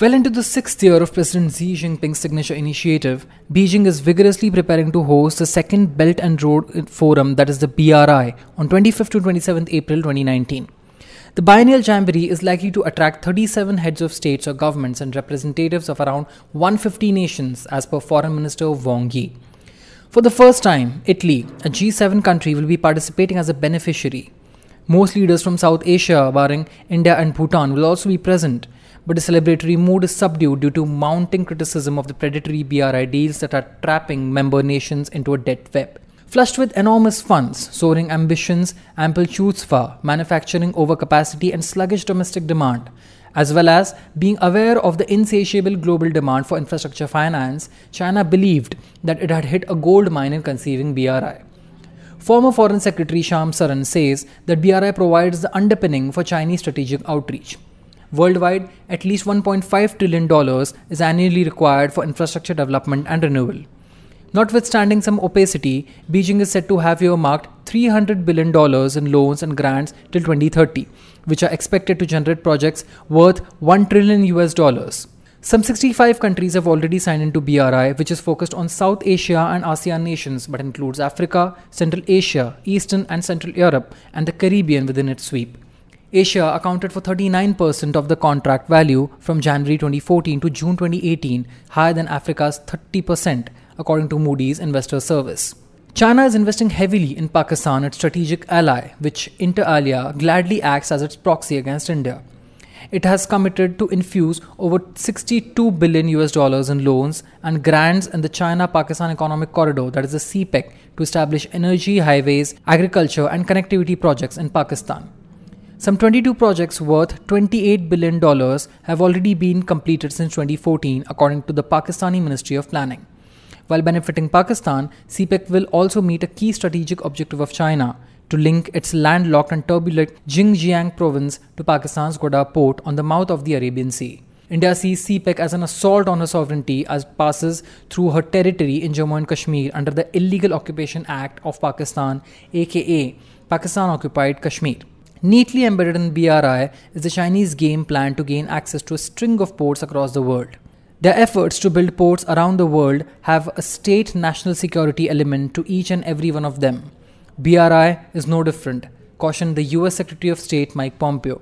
Well into the sixth year of President Xi Jinping's signature initiative, Beijing is vigorously preparing to host the second Belt and Road Forum, that is the BRI, on 25th to 27th April 2019. The biennial jamboree is likely to attract 37 heads of states or governments and representatives of around 150 nations, as per Foreign Minister Wang Yi. For the first time, Italy, a G7 country, will be participating as a beneficiary. Most leaders from South Asia, barring India and Bhutan, will also be present but the celebratory mood is subdued due to mounting criticism of the predatory BRI deals that are trapping member nations into a debt web. Flushed with enormous funds, soaring ambitions, ample chutzpah, manufacturing overcapacity, and sluggish domestic demand, as well as being aware of the insatiable global demand for infrastructure finance, China believed that it had hit a gold mine in conceiving BRI. Former Foreign Secretary Shyam Saran says that BRI provides the underpinning for Chinese strategic outreach. Worldwide, at least $1.5 trillion is annually required for infrastructure development and renewal. Notwithstanding some opacity, Beijing is said to have earmarked $300 billion in loans and grants till 2030, which are expected to generate projects worth 1 trillion US dollars. Some 65 countries have already signed into BRI, which is focused on South Asia and ASEAN nations but includes Africa, Central Asia, Eastern and Central Europe, and the Caribbean within its sweep. Asia accounted for 39% of the contract value from January 2014 to June 2018, higher than Africa's 30%, according to Moody's Investor Service. China is investing heavily in Pakistan, its strategic ally, which inter alia gladly acts as its proxy against India. It has committed to infuse over 62 billion US dollars in loans and grants in the China Pakistan Economic Corridor, that is the CPEC, to establish energy, highways, agriculture, and connectivity projects in Pakistan. Some 22 projects worth $28 billion have already been completed since 2014, according to the Pakistani Ministry of Planning. While benefiting Pakistan, CPEC will also meet a key strategic objective of China to link its landlocked and turbulent Xinjiang province to Pakistan's Gwadar port on the mouth of the Arabian Sea. India sees CPEC as an assault on her sovereignty as it passes through her territory in Jammu and Kashmir under the Illegal Occupation Act of Pakistan, aka Pakistan Occupied Kashmir. Neatly embedded in BRI is the Chinese game plan to gain access to a string of ports across the world. Their efforts to build ports around the world have a state national security element to each and every one of them. BRI is no different, cautioned the US Secretary of State Mike Pompeo.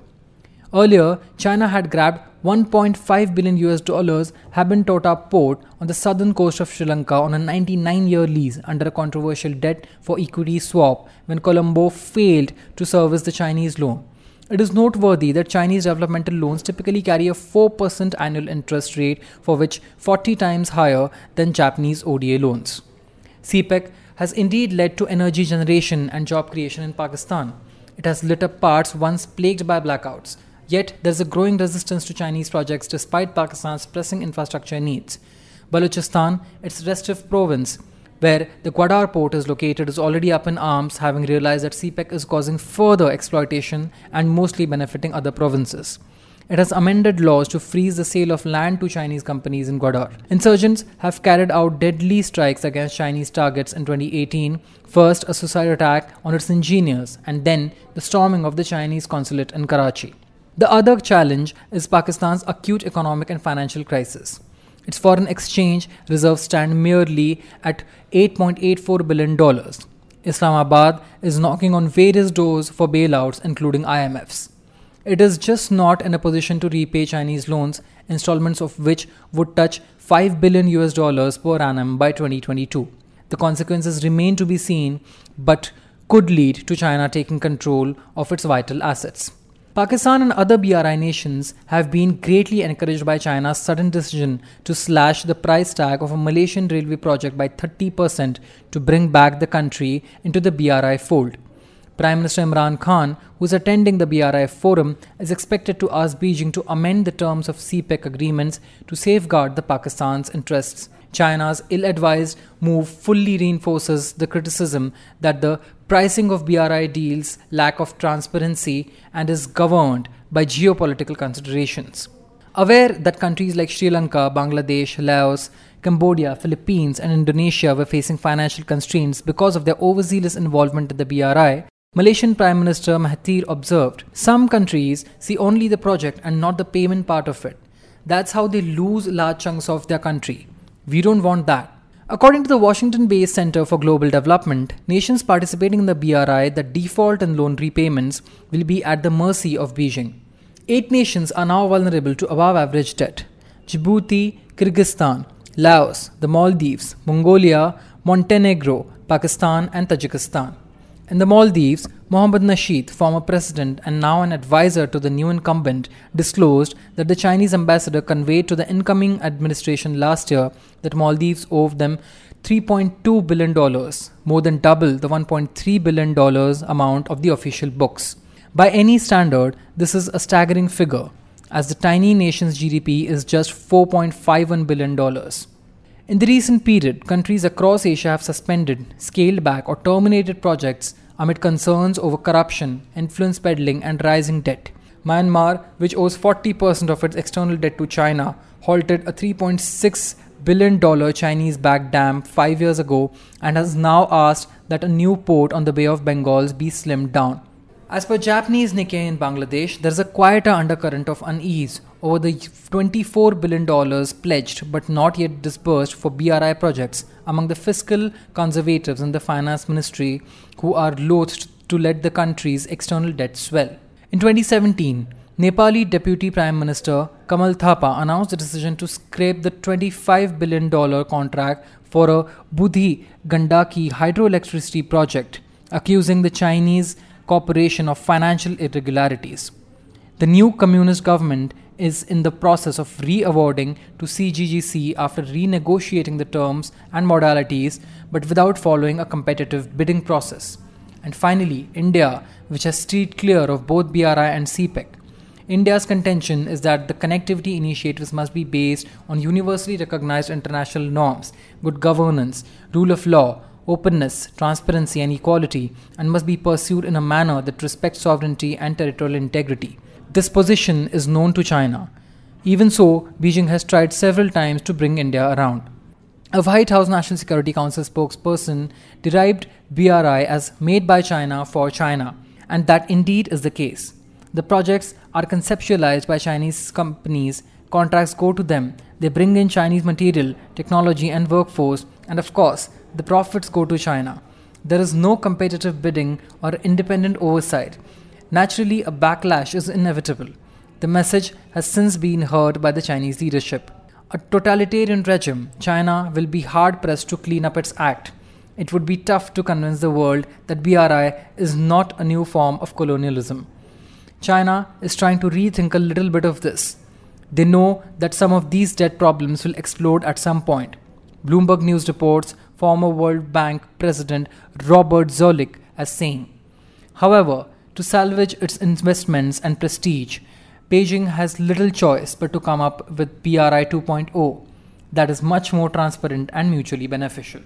Earlier, China had grabbed 1.5 billion US dollars Hambantota port on the southern coast of Sri Lanka on a 99 year lease under a controversial debt for equity swap when Colombo failed to service the Chinese loan. It is noteworthy that Chinese developmental loans typically carry a 4% annual interest rate, for which 40 times higher than Japanese ODA loans. CPEC has indeed led to energy generation and job creation in Pakistan. It has lit up parts once plagued by blackouts. Yet, there is a growing resistance to Chinese projects despite Pakistan's pressing infrastructure needs. Balochistan, its restive province, where the Gwadar port is located, is already up in arms, having realized that CPEC is causing further exploitation and mostly benefiting other provinces. It has amended laws to freeze the sale of land to Chinese companies in Gwadar. Insurgents have carried out deadly strikes against Chinese targets in 2018, first a suicide attack on its engineers, and then the storming of the Chinese consulate in Karachi. The other challenge is Pakistan's acute economic and financial crisis. Its foreign exchange reserves stand merely at $8.84 billion. Islamabad is knocking on various doors for bailouts, including IMF's. It is just not in a position to repay Chinese loans, installments of which would touch 5 billion US dollars per annum by 2022. The consequences remain to be seen, but could lead to China taking control of its vital assets. Pakistan and other BRI nations have been greatly encouraged by China's sudden decision to slash the price tag of a Malaysian railway project by 30% to bring back the country into the BRI fold. Prime Minister Imran Khan, who is attending the BRI forum, is expected to ask Beijing to amend the terms of CPEC agreements to safeguard the Pakistan's interests. China's ill advised move fully reinforces the criticism that the pricing of BRI deals lack of transparency and is governed by geopolitical considerations. Aware that countries like Sri Lanka, Bangladesh, Laos, Cambodia, Philippines, and Indonesia were facing financial constraints because of their overzealous involvement in the BRI, Malaysian Prime Minister Mahathir observed Some countries see only the project and not the payment part of it. That's how they lose large chunks of their country. We don't want that. According to the Washington based Center for Global Development, nations participating in the BRI that default in loan repayments will be at the mercy of Beijing. Eight nations are now vulnerable to above average debt Djibouti, Kyrgyzstan, Laos, the Maldives, Mongolia, Montenegro, Pakistan, and Tajikistan. In the Maldives, Mohammad Nasheed, former president and now an advisor to the new incumbent, disclosed that the Chinese ambassador conveyed to the incoming administration last year that Maldives owed them $3.2 billion, more than double the $1.3 billion amount of the official books. By any standard, this is a staggering figure, as the tiny nation's GDP is just $4.51 billion. In the recent period, countries across Asia have suspended, scaled back, or terminated projects amid concerns over corruption, influence peddling, and rising debt. Myanmar, which owes 40% of its external debt to China, halted a $3.6 billion Chinese backed dam five years ago and has now asked that a new port on the Bay of Bengals be slimmed down. As per Japanese Nikkei in Bangladesh, there is a quieter undercurrent of unease over the $24 billion pledged but not yet disbursed for BRI projects among the fiscal conservatives in the finance ministry who are loath to let the country's external debt swell. In 2017, Nepali Deputy Prime Minister Kamal Thapa announced the decision to scrape the $25 billion contract for a Budhi Gandaki hydroelectricity project, accusing the Chinese corporation of financial irregularities. The new communist government is in the process of re awarding to CGGC after renegotiating the terms and modalities but without following a competitive bidding process. And finally, India, which has steered clear of both BRI and CPEC. India's contention is that the connectivity initiatives must be based on universally recognized international norms, good governance, rule of law, openness, transparency, and equality, and must be pursued in a manner that respects sovereignty and territorial integrity. This position is known to China. Even so, Beijing has tried several times to bring India around. A White House National Security Council spokesperson derived BRI as made by China for China, and that indeed is the case. The projects are conceptualized by Chinese companies, contracts go to them, they bring in Chinese material, technology, and workforce, and of course, the profits go to China. There is no competitive bidding or independent oversight. Naturally, a backlash is inevitable. The message has since been heard by the Chinese leadership. A totalitarian regime, China will be hard pressed to clean up its act. It would be tough to convince the world that BRI is not a new form of colonialism. China is trying to rethink a little bit of this. They know that some of these debt problems will explode at some point. Bloomberg News reports former World Bank President Robert Zoellick as saying. However, to salvage its investments and prestige, Beijing has little choice but to come up with BRI 2.0 that is much more transparent and mutually beneficial.